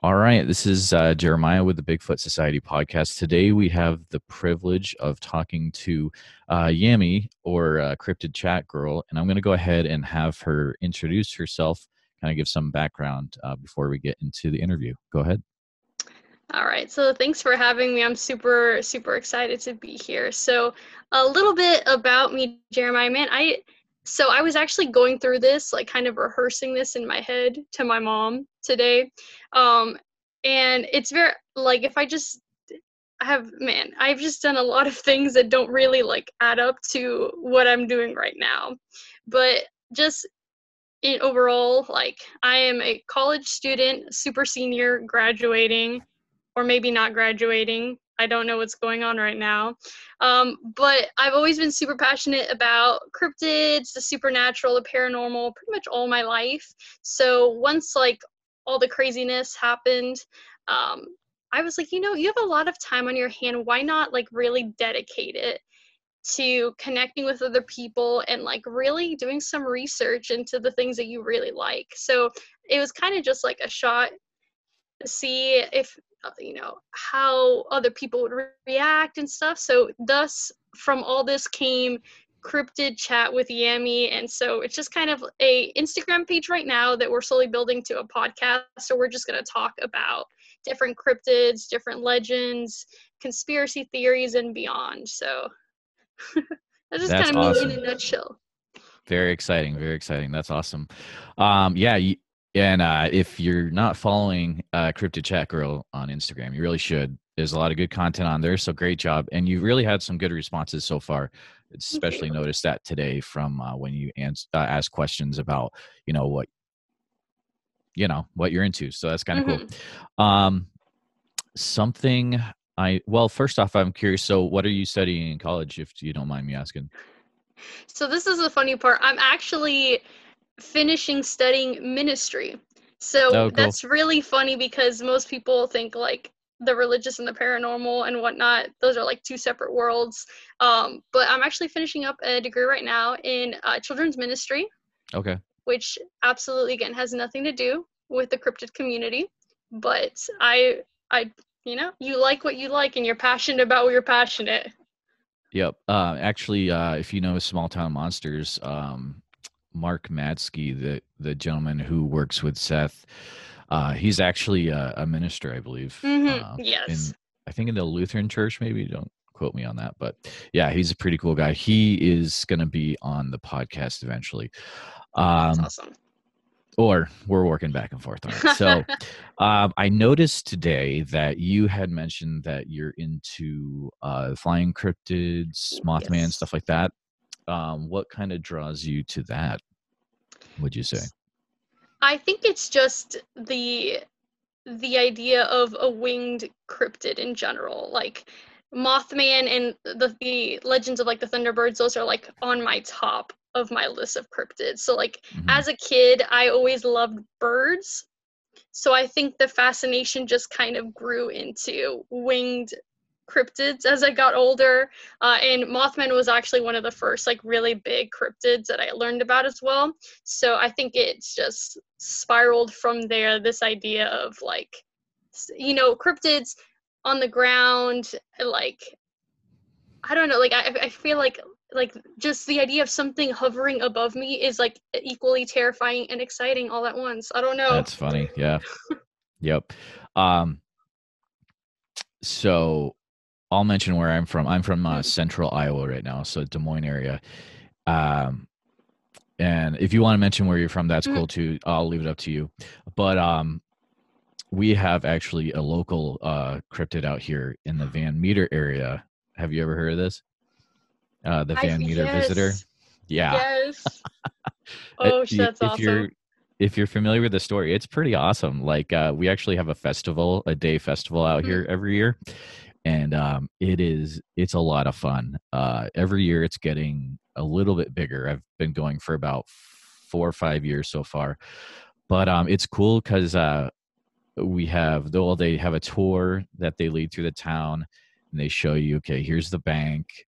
All right, this is uh, Jeremiah with the Bigfoot Society podcast. Today we have the privilege of talking to uh, Yami or uh, Cryptid Chat Girl, and I'm going to go ahead and have her introduce herself, kind of give some background uh, before we get into the interview. Go ahead. All right, so thanks for having me. I'm super, super excited to be here. So, a little bit about me, Jeremiah. Man, I so I was actually going through this, like kind of rehearsing this in my head to my mom today. Um, and it's very like if I just I have man, I've just done a lot of things that don't really like add up to what I'm doing right now. But just in overall, like I am a college student, super senior, graduating, or maybe not graduating. I don't know what's going on right now. Um, but I've always been super passionate about cryptids, the supernatural, the paranormal, pretty much all my life. So once like all the craziness happened, um, I was like, you know, you have a lot of time on your hand. Why not like really dedicate it to connecting with other people and like really doing some research into the things that you really like? So it was kind of just like a shot to see if you know how other people would re- react and stuff so thus from all this came cryptid chat with yami and so it's just kind of a instagram page right now that we're slowly building to a podcast so we're just going to talk about different cryptids different legends conspiracy theories and beyond so that's just That's kind of awesome. me in a nutshell Very exciting. Very exciting. That's awesome. Um, yeah. You, and uh, if you're not following uh, Cryptid Chat Girl on Instagram, you really should. There's a lot of good content on there. So great job. And you really had some good responses so far. Especially noticed that today from uh, when you ans- uh, ask questions about, you know, what, you know, what you're into. So that's kind of Mhm. cool. Um, something I, well, first off, I'm curious. So what are you studying in college, if you don't mind me asking? So this is the funny part. I'm actually finishing studying ministry. So Oh, cool. that's really funny because most people think like the religious and the paranormal and whatnot. Those are like two separate worlds. Um, but I'm actually finishing up a degree right now in uh, children's ministry, Okay. which absolutely again has nothing to do with the cryptid community. But I, I, you know, you like what you like and you're passionate about what you're passionate. Yep. Uh, actually, uh, if you know Small Town Monsters, um, Mark Matzke, the the gentleman who works with Seth, uh, he's actually a, a minister, I believe. Mhm, uh, yes. in I think in the Lutheran Church. Maybe don't quote me on that, but yeah, he's a pretty cool guy. He is going to be on the podcast eventually. That's Um, awesome. or we're working back and forth on it. So um, I noticed today that you had mentioned that you're into uh, flying cryptids, Mothman, Yes. stuff like that. Um, what kind of draws you to that? Would you say? I think it's just the the idea of a winged cryptid in general. Like Mothman and the, the legends of like the Thunderbirds, those are like on my top of my list of cryptids. So like Mhm. as a kid, I always loved birds. So I think the fascination just kind of grew into winged cryptids as I got older. Uh, and Mothman was actually one of the first like really big cryptids that I learned about as well. So I think it's just spiraled from there. This idea of like, you know, cryptids on the ground, like I don't know, like I I feel like like just the idea of something hovering above me is like equally terrifying and exciting all at once. I don't know. That's funny. Yeah. yep. Um, so I'll mention where I'm from. I'm from uh, central Iowa right now, so Des Moines area. Um, and if you want to mention where you're from, that's Mhm. cool too. I'll leave it up to you. But um, we have actually a local uh, cryptid out here in the Van Meter area. Have you ever heard of this? Uh, the I- Van Meter Visitor. Yeah. Yes. Uh, Oh, y- that's if awesome. you're if you're familiar with the story it's pretty awesome like uh, we actually have a festival a day festival out Hmm. here every year and um, it is it's a lot of fun uh, every year it's getting a little bit bigger i've been going for about four or five years so far but um, it's cool because uh, we have well they have a tour that they lead through the town and they show you okay here's the bank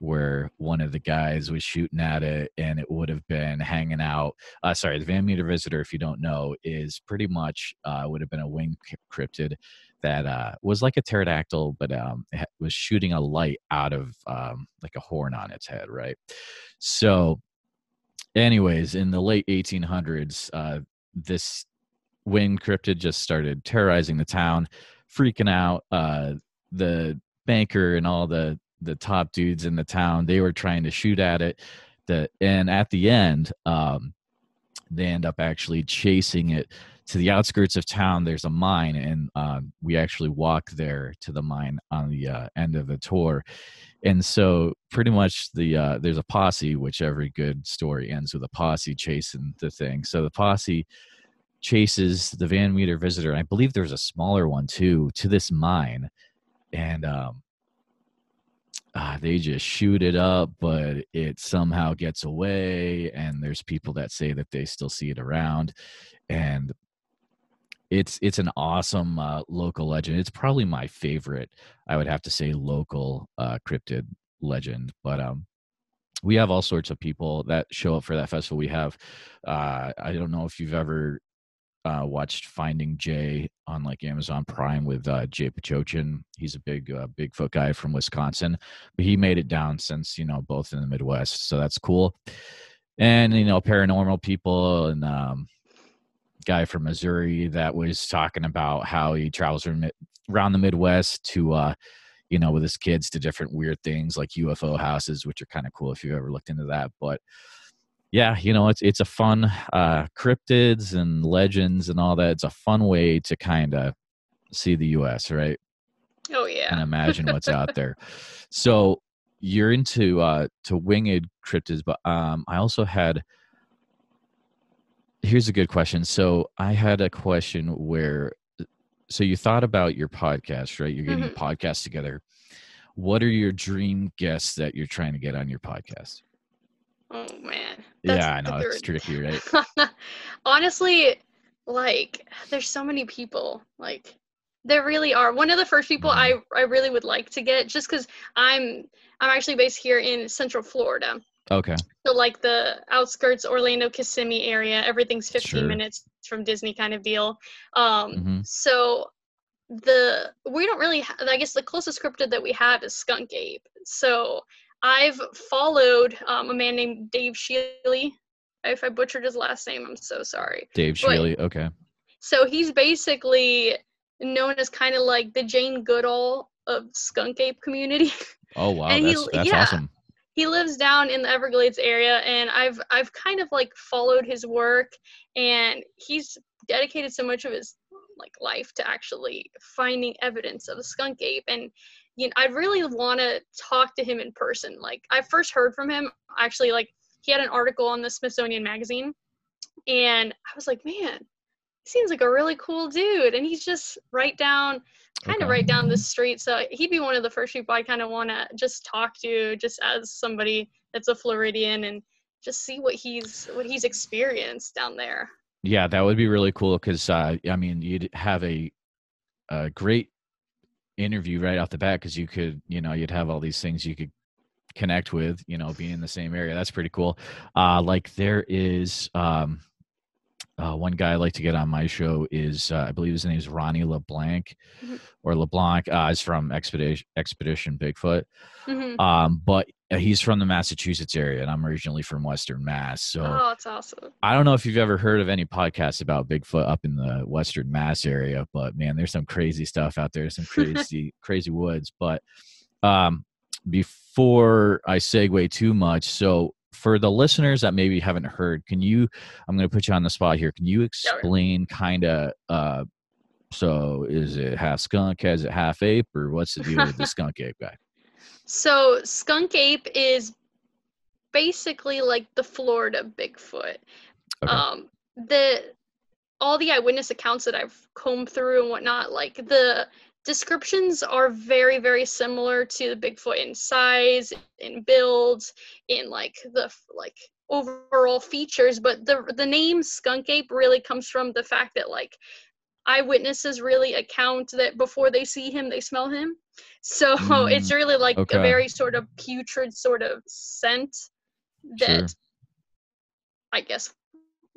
where one of the guys was shooting at it and it would have been hanging out. Uh, sorry, the Van Meter Visitor, if you don't know, is pretty much uh, would have been a wing cryptid that uh, was like a pterodactyl, but um, was shooting a light out of um, like a horn on its head, right? So, anyways, in the late 1800s, uh, this winged cryptid just started terrorizing the town, freaking out. Uh, the banker and all the the top dudes in the town they were trying to shoot at it the and at the end um they end up actually chasing it to the outskirts of town there's a mine and uh, we actually walk there to the mine on the uh, end of the tour. And so pretty much the uh, there's a posse which every good story ends with a posse chasing the thing. So the posse chases the van meter visitor i believe there's a smaller one too to this mine. And um, uh, they just shoot it up, but it somehow gets away. And there's people that say that they still see it around, and it's it's an awesome uh, local legend. It's probably my favorite. I would have to say local uh, cryptid legend, but um, we have all sorts of people that show up for that festival. We have, uh, I don't know if you've ever uh, watched Finding Jay on like Amazon Prime with uh, Jay Bachochin. He's a big uh, Bigfoot guy from Wisconsin, but he made it down since you know both in the Midwest, so that's cool. And you know, paranormal people and um, guy from Missouri that was talking about how he travels around the Midwest to uh, you know with his kids to different weird things like UFO houses, which are kind of cool if you've ever looked into that, but yeah, you know, it's it's a fun uh, cryptids and legends and all that. It's a fun way to kind of see the U.S. right? Oh yeah, and imagine what's out there. So you're into uh, to winged cryptids, but um, I also had. Here's a good question. So I had a question where, so you thought about your podcast, right? You're getting mm-hmm. a podcast together. What are your dream guests that you're trying to get on your podcast? Oh man. That's yeah, I know it's tricky, right? Honestly, like there's so many people. Like there really are. One of the first people mm-hmm. I I really would like to get just cuz I'm I'm actually based here in Central Florida. Okay. So like the outskirts Orlando Kissimmee area, everything's 15 sure. minutes from Disney kind of deal. Um mm-hmm. so the we don't really ha- I guess the closest cryptid that we have is skunk ape. So I've followed um, a man named Dave Shealy. If I butchered his last name, I'm so sorry. Dave Shealy, okay. So he's basically known as kind of like the Jane Goodall of skunk ape community. Oh wow, and that's, he, that's yeah, awesome. He lives down in the Everglades area, and I've I've kind of like followed his work, and he's dedicated so much of his like life to actually finding evidence of a skunk ape and you know, I'd really want to talk to him in person. Like I first heard from him actually like he had an article on the Smithsonian magazine and I was like, man, seems like a really cool dude and he's just right down kind okay. of right down the street. So he'd be one of the first people I kind of want to just talk to just as somebody that's a Floridian and just see what he's what he's experienced down there. Yeah, that would be really cool because uh, I mean, you'd have a a great interview right off the bat because you could you know you'd have all these things you could connect with you know being in the same area that's pretty cool uh like there is um uh, one guy I like to get on my show is uh, I believe his name is Ronnie LeBlanc mm-hmm. or LeBlanc. Uh, he's from Expedition Expedition Bigfoot, mm-hmm. um, but uh, he's from the Massachusetts area, and I'm originally from Western Mass. So, oh, that's awesome. I don't know if you've ever heard of any podcasts about Bigfoot up in the Western Mass area, but man, there's some crazy stuff out there, some crazy crazy woods. But um, before I segue too much, so for the listeners that maybe haven't heard, can you? I'm going to put you on the spot here. Can you explain kind of? Uh, so, is it half skunk? Is it half ape, or what's the deal with the skunk ape guy? So, skunk ape is basically like the Florida Bigfoot. Okay. Um, the all the eyewitness accounts that I've combed through and whatnot, like the descriptions are very very similar to the bigfoot in size in builds in like the like overall features but the the name skunk ape really comes from the fact that like eyewitnesses really account that before they see him, they smell him. So Mm, it's really like okay. a very sort of putrid sort of scent that Sure. I guess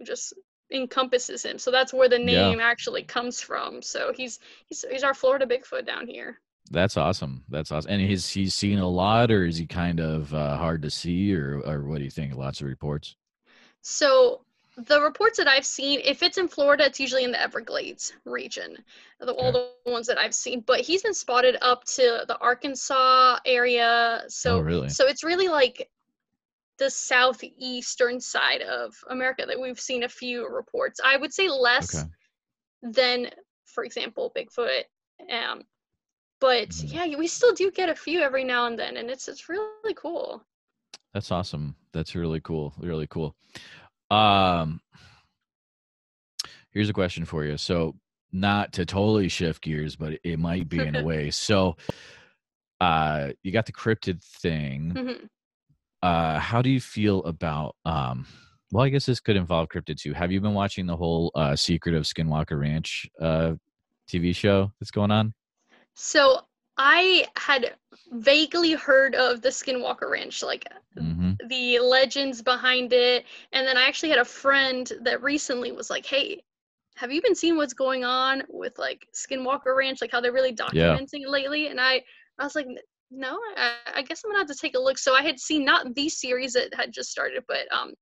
just encompasses him. So that's where the Yeah. name actually comes from. So he's he's he's our Florida Bigfoot down here. That's awesome. That's awesome. And he's he's seen a lot, or is he kind of uh, hard to see, or or what do you think? Lots of reports. So the reports that I've seen, if it's in Florida, it's usually in the Everglades region. The, All the ones that I've seen, but he's been spotted up to the Arkansas area. So oh, really? so it's really like the southeastern side of America that we've seen a few reports. I would say less Okay. than, for example, Bigfoot. Um, but Mhm. yeah, we still do get a few every now and then, and it's it's really cool. That's awesome. That's really cool. Really cool. Um, here's a question for you. So, not to totally shift gears, but it might be in a way. So, uh, you got the cryptid thing. Mhm. Uh, how do you feel about um? Well, I guess this could involve cryptid too. Have you been watching the whole uh, Secret of Skinwalker Ranch uh, TV show that's going on? So I had vaguely heard of the Skinwalker Ranch, like hmm the legends behind it, and then I actually had a friend that recently was like, "Hey, have you been seeing what's going on with like Skinwalker Ranch, like how they're really documenting it lately?" And I, I was like, "N- "No, I, I guess I'm gonna have to take a look." So I had seen not the series that had just started, but um,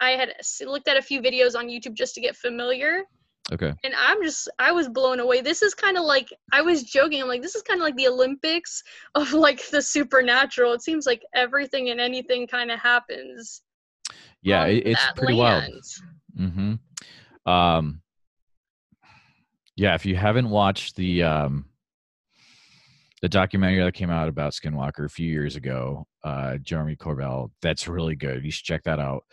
I had looked at a few videos on YouTube just to get familiar Okay. and I'm just I was blown away. This is kind of like I was joking. I'm like this is kind of like the Olympics of like the supernatural. It seems like everything and anything kind of happens. Yeah, it, it's pretty wild. Mm-hmm. Um, yeah, if you haven't watched the um, the documentary that came out about Skinwalker a few years ago, uh, Jeremy Corbell, that's really good. You should check that out.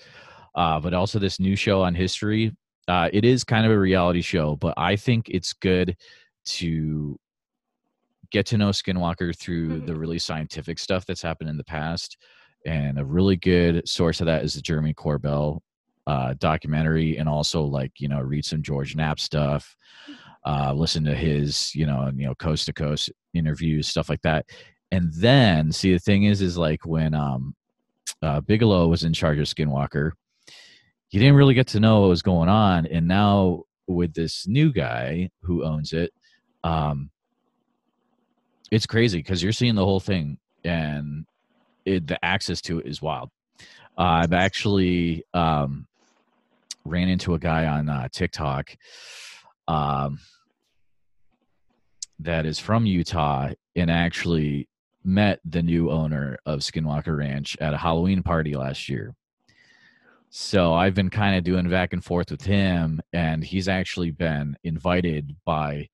Uh, but also this new show on history. Uh, it is kind of a reality show, but I think it's good to get to know Skinwalker through Mhm. the really scientific stuff that's happened in the past. And a really good source of that is the Jeremy Corbell uh, documentary, and also like you know read some George Knapp stuff, uh, listen to his you know you know coast to coast interviews, stuff like that. And then see the thing is is like when um, uh, Bigelow was in charge of Skinwalker, you didn't really get to know what was going on, and now with this new guy who owns it, um, it's crazy because you're seeing the whole thing and it, the access to it is wild. Uh, I've actually um, ran into a guy on uh, TikTok um, that is from Utah and actually met the new owner of Skinwalker Ranch at a Halloween party last year. So I've been kind of doing back and forth with him, and he's actually been invited by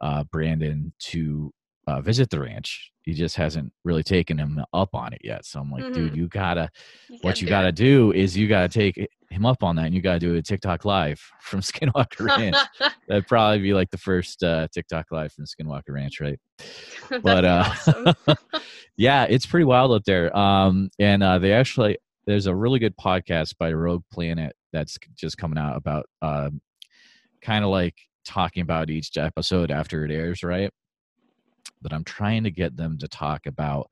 uh, Brandon to uh, visit the ranch. He just hasn't really taken him up on it yet. So I'm like, dude, Mhm. you gotta You what you do got to it. do is you got to take him up on that and you got to do a TikTok live from Skinwalker Ranch. That'd probably be like the first uh, TikTok live from Skinwalker Ranch, right? But uh, yeah, it's pretty wild up there. Um, and uh, they actually there's a really good podcast by Rogue Planet that's just coming out about um, kind of like talking about each episode after it airs, right? But I'm trying to get them to talk about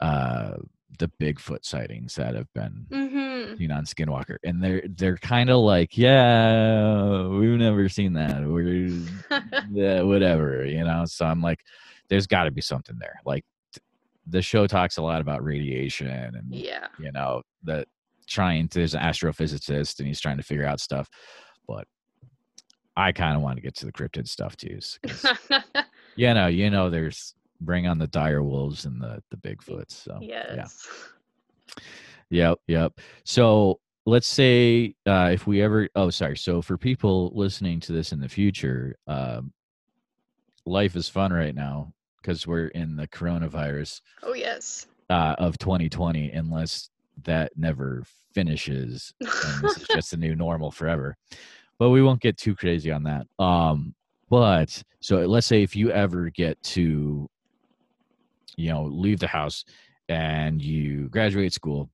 uh, the Bigfoot sightings that have been hmm seen on Skinwalker, and they're they're kind of like, yeah, we've never seen that. We're yeah, whatever, you know. So I'm like, there's got to be something there. Like th- the show talks a lot about radiation and yeah. you know that trying to, there's an astrophysicist and he's trying to figure out stuff, but I kind of want to get to the cryptid stuff too. you know, you know, there's bring on the dire wolves and the the Bigfoots. So yeah. yes. Yep, yep. So let's say uh, if we ever, oh, sorry. So for people listening to this in the future, um, life is fun right now because we're in the coronavirus Oh yes. uh, of 2020, unless that never finishes and this is just a new normal forever. But we won't get too crazy on that. Um, but so let's say if you ever get to, you know, leave the house and you graduate school,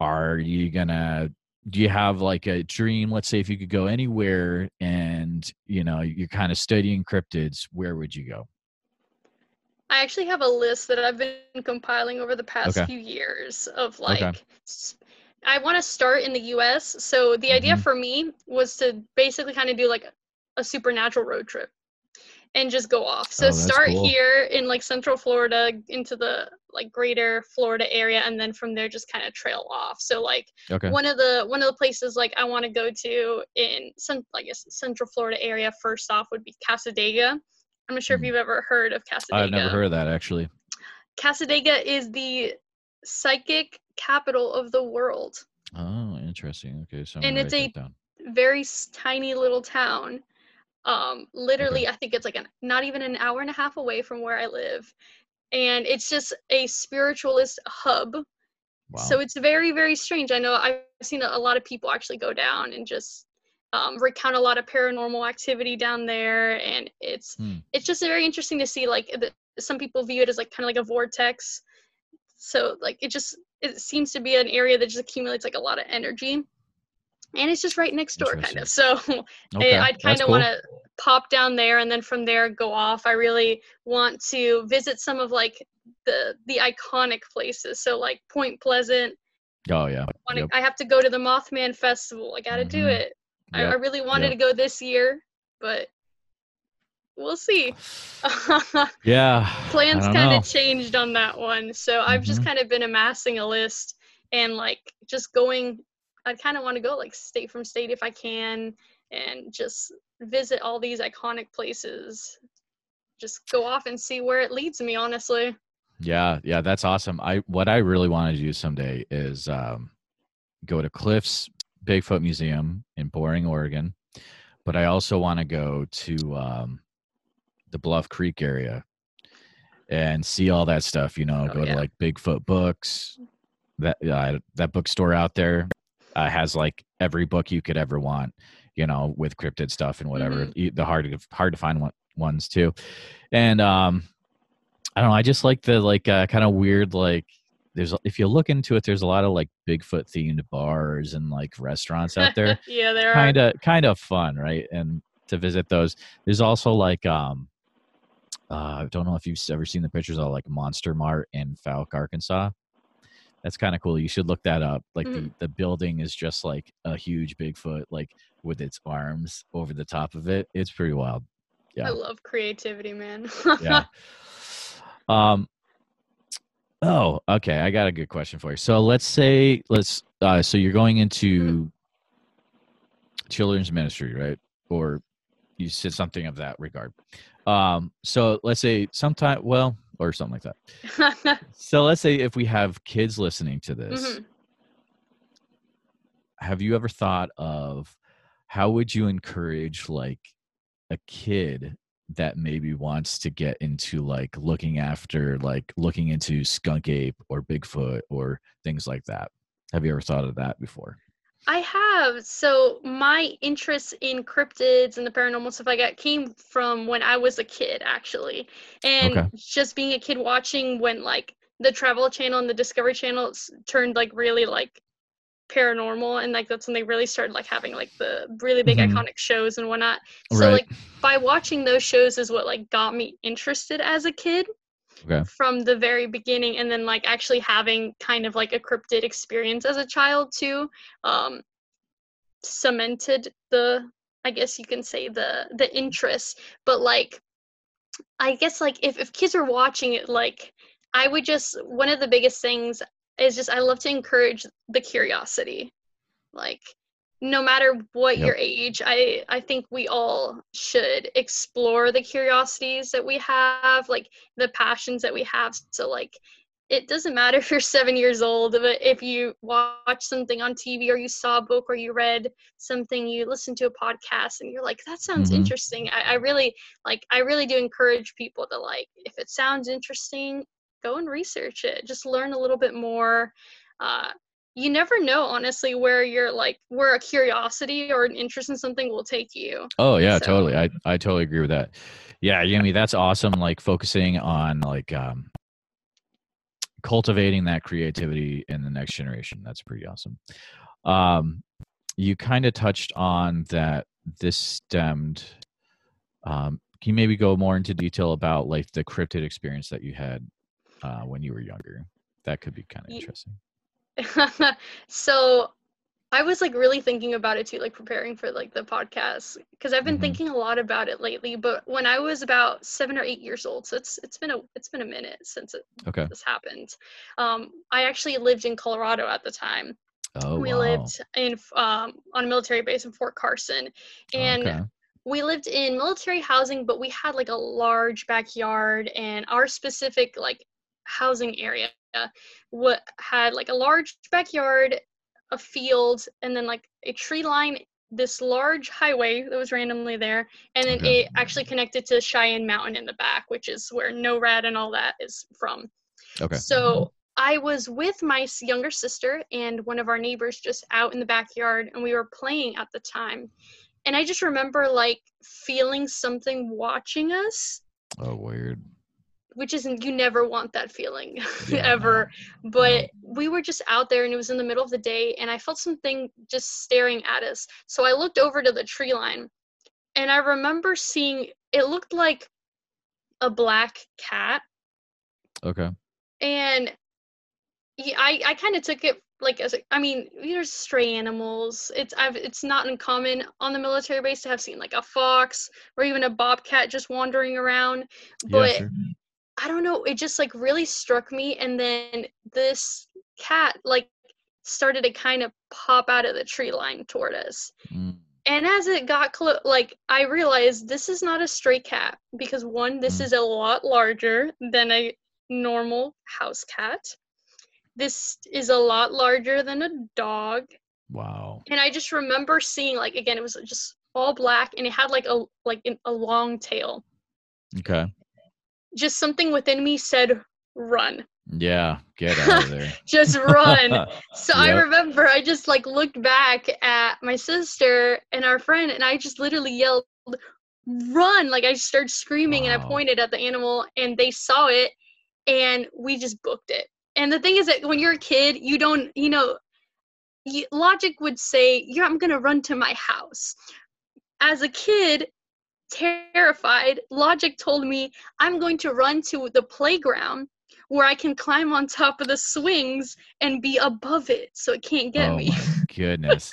are you gonna? Do you have like a dream? Let's say if you could go anywhere and you know you're kind of studying cryptids, where would you go? I actually have a list that I've been compiling over the past Okay. few years of like Okay. I want to start in the US. So the idea Mhm. for me was to basically kind of do like a supernatural road trip and just go off. So Oh, start cool. here in like central Florida into the like greater Florida area and then from there just kind of trail off. So like Okay. one of the one of the places like I want to go to in cen- I guess central Florida area first off would be Cassadaga. I'm not sure Hmm. if you've ever heard of Cassadaga. I've never heard of that actually. Cassadaga is the psychic capital of the world. Oh, interesting. Okay, so I'm And it's a-. Very tiny little town. Um, literally, I think it's like an, not even an hour and a half away from where I live, and it's just a spiritualist hub. Wow. So it's very, very strange. I know I've seen a, lot of people actually go down and just um, recount a lot of paranormal activity down there, and it's Hmm. it's just very interesting to see. Like the, some people view it as like kind of like a vortex. So like it just it seems to be an area that just accumulates like a lot of energy, and it's just right next door, kind of. So okay, I, I'd kind of cool. want to pop down there and then from there go off. I really want to visit some of like the the iconic places. So like Point Pleasant. Oh yeah. Wanna, Yep. I have to go to the Mothman Festival. I got to do it. I, I really wanted yep. to go this year, but we'll see. Yeah. Plans kind of changed on that one. So I've just Mhm. kind of been amassing a list and like just going. I kind of want to go like state from state if I can and just visit all these iconic places. Just go off and see where it leads me, honestly. Yeah, yeah, that's awesome. I what I really want to do someday is um, go to Cliff's Bigfoot Museum in Boring, Oregon, but I also want to go to um, the Bluff Creek area and see all that stuff. You know, Oh, go yeah. to like Bigfoot Books. That uh, that bookstore out there uh, has like every book you could ever want. You know, with cryptid stuff and whatever. Mhm. E- The hard to hard to find one, ones too, and um, I don't know. I just like the like uh, kind of weird like. There's if you look into it, there's a lot of like Bigfoot themed bars and like restaurants out there yeah, there kind are. of kind of fun right and to visit those there's also like um uh, i don't know if you've ever seen the pictures of like monster mart in Fouke arkansas that's kind of cool you should look that up like the, the building is just like a huge bigfoot like with its arms over the top of it it's pretty wild yeah. I love creativity, man. yeah um oh okay i got a good question for you so let's say let's uh so you're going into children's ministry right or you said something of that regard um so let's say sometime well or something like that. So let's say if we have kids listening to this Mhm. have you ever thought of how would you encourage like a kid that maybe wants to get into like looking after like looking into skunk ape or bigfoot or things like that? Have you ever thought of that before I have. So my interest in cryptids and the paranormal stuff I got came from when I was a kid, actually, and Okay. just being a kid watching when like the Travel Channel and the Discovery Channel turned like really like paranormal, and like that's when they really started like having like the really big Mhm. iconic shows and whatnot. So Right. like by watching those shows is what like got me interested as a kid okay. from the very beginning and then like actually having kind of like a cryptid experience as a child too um cemented the i guess you can say the the interest. But like i guess like if, if kids are watching it like i would just one of the biggest things is just i love to encourage the curiosity. Like no matter what Yep. your age i i think we all should explore the curiosities that we have like the passions that we have so like it doesn't matter if you're seven years old but if you watch something on tv or you saw a book or you read something you listen to a podcast and you're like that sounds Mhm. interesting I, I really like i really do encourage people to like if it sounds interesting go and research it just learn a little bit more uh, you never know honestly where you're like where a curiosity or an interest in something will take you. Oh yeah So- totally i i totally agree with that. Yeah yumi that's awesome like focusing on like um cultivating that creativity in the next generation that's pretty awesome. Um you kind of touched on that this stemmed um, can you maybe go more into detail about like the cryptid experience that you had uh, when you were younger? That could be kind of interesting so I was like really thinking about it too, like preparing for like the podcast because I've been Mhm. thinking a lot about it lately. But when I was about seven or eight years old, so it's it's been a it's been a minute since it, okay this happened. Um, I actually lived in Colorado at the time. oh we wow lived in um, on a military base in Fort Carson, and okay. we lived in military housing, but we had like a large backyard, and our specific like housing area what had like a large backyard, a field, and then like a tree line. This large highway that was randomly there, and then Okay. it actually connected to Cheyenne Mountain in the back, which is where NORAD and all that is from. okay So I was with my younger sister and one of our neighbors just out in the backyard, and we were playing at the time. And I just remember like feeling something watching us, oh weird which isn't, you never want that feeling Yeah, ever. But we were just out there and it was in the middle of the day, and I felt something just staring at us. So I looked over to the tree line, and I remember seeing it looked like a black cat okay and yeah, I I kind of took it like as a, I mean, there's stray animals. It's I've it's not uncommon on the military base to have seen like a fox or even a bobcat just wandering around. But yeah sure I don't know, it just like really struck me, and then this cat like started to kind of pop out of the tree line toward us. Mm, And as it got close, like I realized this is not a stray cat because one, this Mm. is a lot larger than a normal house cat. This is a lot larger than a dog. wow And I just remember seeing like again, it was just all black and it had like a like an- a long tail. okay Just something within me said run. yeah get out of there Just run. So I remember I just like looked back at my sister and our friend, and I just literally yelled, "Run!" Like I started screaming, and I pointed at the animal, and they saw it, and we just booked it. And the thing is that when you're a kid, you don't, you know, you, logic would say, "Yeah, I'm gonna run to my house." As a kid, terrified, logic told me I'm going to run to the playground where I can climb on top of the swings and be above it so it can't get oh me. goodness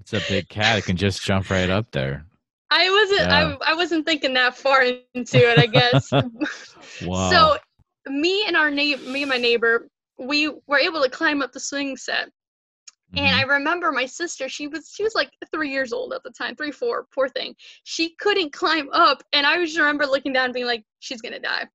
it's a big cat it can just jump right up there I wasn't Yeah. I, I wasn't thinking that far into it, I guess. wow So me and our neighbor me and my neighbor, we were able to climb up the swing set. And Mhm. I remember my sister, she was she was like three years old at the time, three, four, poor thing. She couldn't climb up. And I just remember looking down and being like, she's gonna die.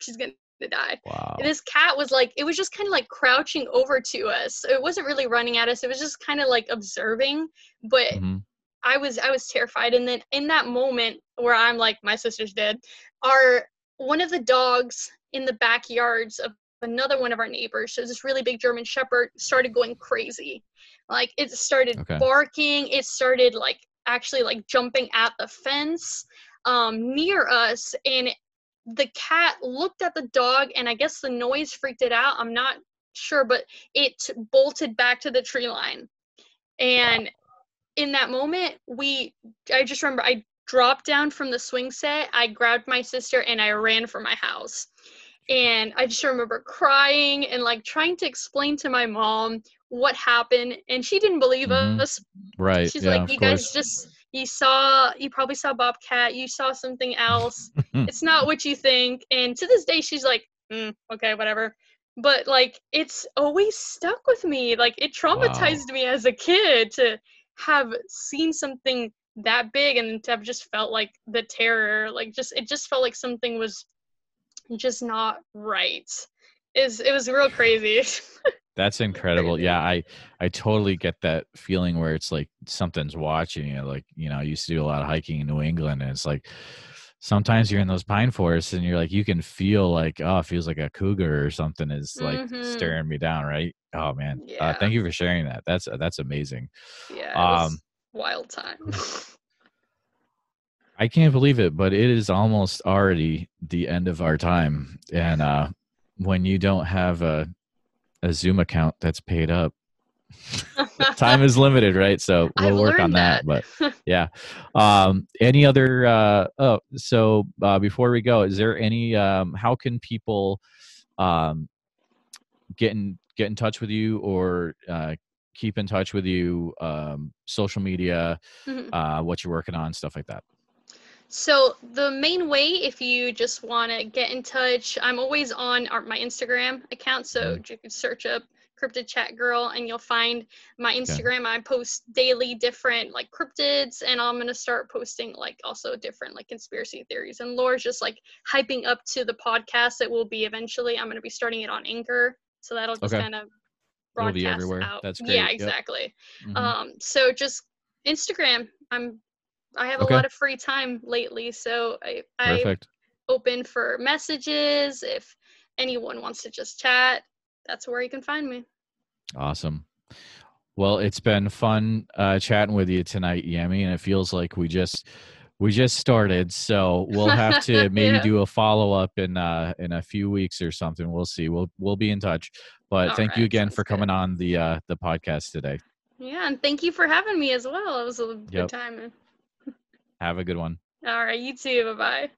She's gonna die. wow this cat was like it was just kind of like crouching over to us it wasn't really running at us it was just kind of like observing but Mhm. i was i was terrified and then in that moment where i'm like my sister's dead our one of the dogs in the backyards of another one of our neighbors so this really big german shepherd started going crazy. Like it started Okay. barking it started like actually like jumping at the fence um near us and the cat looked at the dog and i guess the noise freaked it out i'm not sure but it bolted back to the tree line. And in that moment we i just remember i dropped down from the swing set i grabbed my sister and i ran for my house and i just remember crying and like trying to explain to my mom what happened and she didn't believe Mhm. us. Right. She's yeah like you course. guys just you saw you probably saw bobcat you saw something else. It's not what you think. And to this day she's like mm, okay whatever. But like it's always stuck with me. Like it traumatized me as a kid to have seen something that big and to have just felt like the terror. Like just it just felt like something was just not right is it was real crazy That's incredible. Yeah, I I totally get that feeling where it's like something's watching you. Like you know, I used to do a lot of hiking in New England, and it's like sometimes you're in those pine forests, and you're like you can feel like oh, it feels like a cougar or something is like Mhm. staring me down. Right? Oh man, uh, Yeah. thank you for sharing that. That's that's amazing. yeah Um, wild time I can't believe it, but it is almost already the end of our time. And uh, when you don't have a a Zoom account that's paid up, time is limited, right? So I've we'll work on learned that. But yeah. Um, any other? Uh, oh, so uh, before we go, is there any? Um, how can people um, get in get in touch with you or uh, keep in touch with you? Um, social media, Mhm. uh, what you're working on, stuff like that. So the main way, if you just want to get in touch, I'm always on our, my Instagram account. So Mm-hmm. you can search up Cryptid Chat Girl, and you'll find my Instagram. I post daily different like cryptids, and I'm gonna start posting like also different like conspiracy theories and lore, just like hyping up to the podcast that will be eventually. I'm gonna be starting it on Anchor, so that'll just Okay. kind of broadcast out. That's Yeah, great. Yep. exactly. Mhm. Um, so just Instagram. I'm I have Okay. a lot of free time lately, so I I Perfect. open for messages if anyone wants to just chat. That's where you can find me. Awesome. Well, it's been fun uh, chatting with you tonight, Yami, and it feels like we just we just started. So we'll have to maybe Yeah. do a follow up in uh, in a few weeks or something. We'll see. We'll we'll be in touch. But All thank you again sounds for coming good. on the uh, the podcast today. Yeah, and thank you for having me as well. It was a Yep. good time. Have a good one. All right, you too. Bye bye.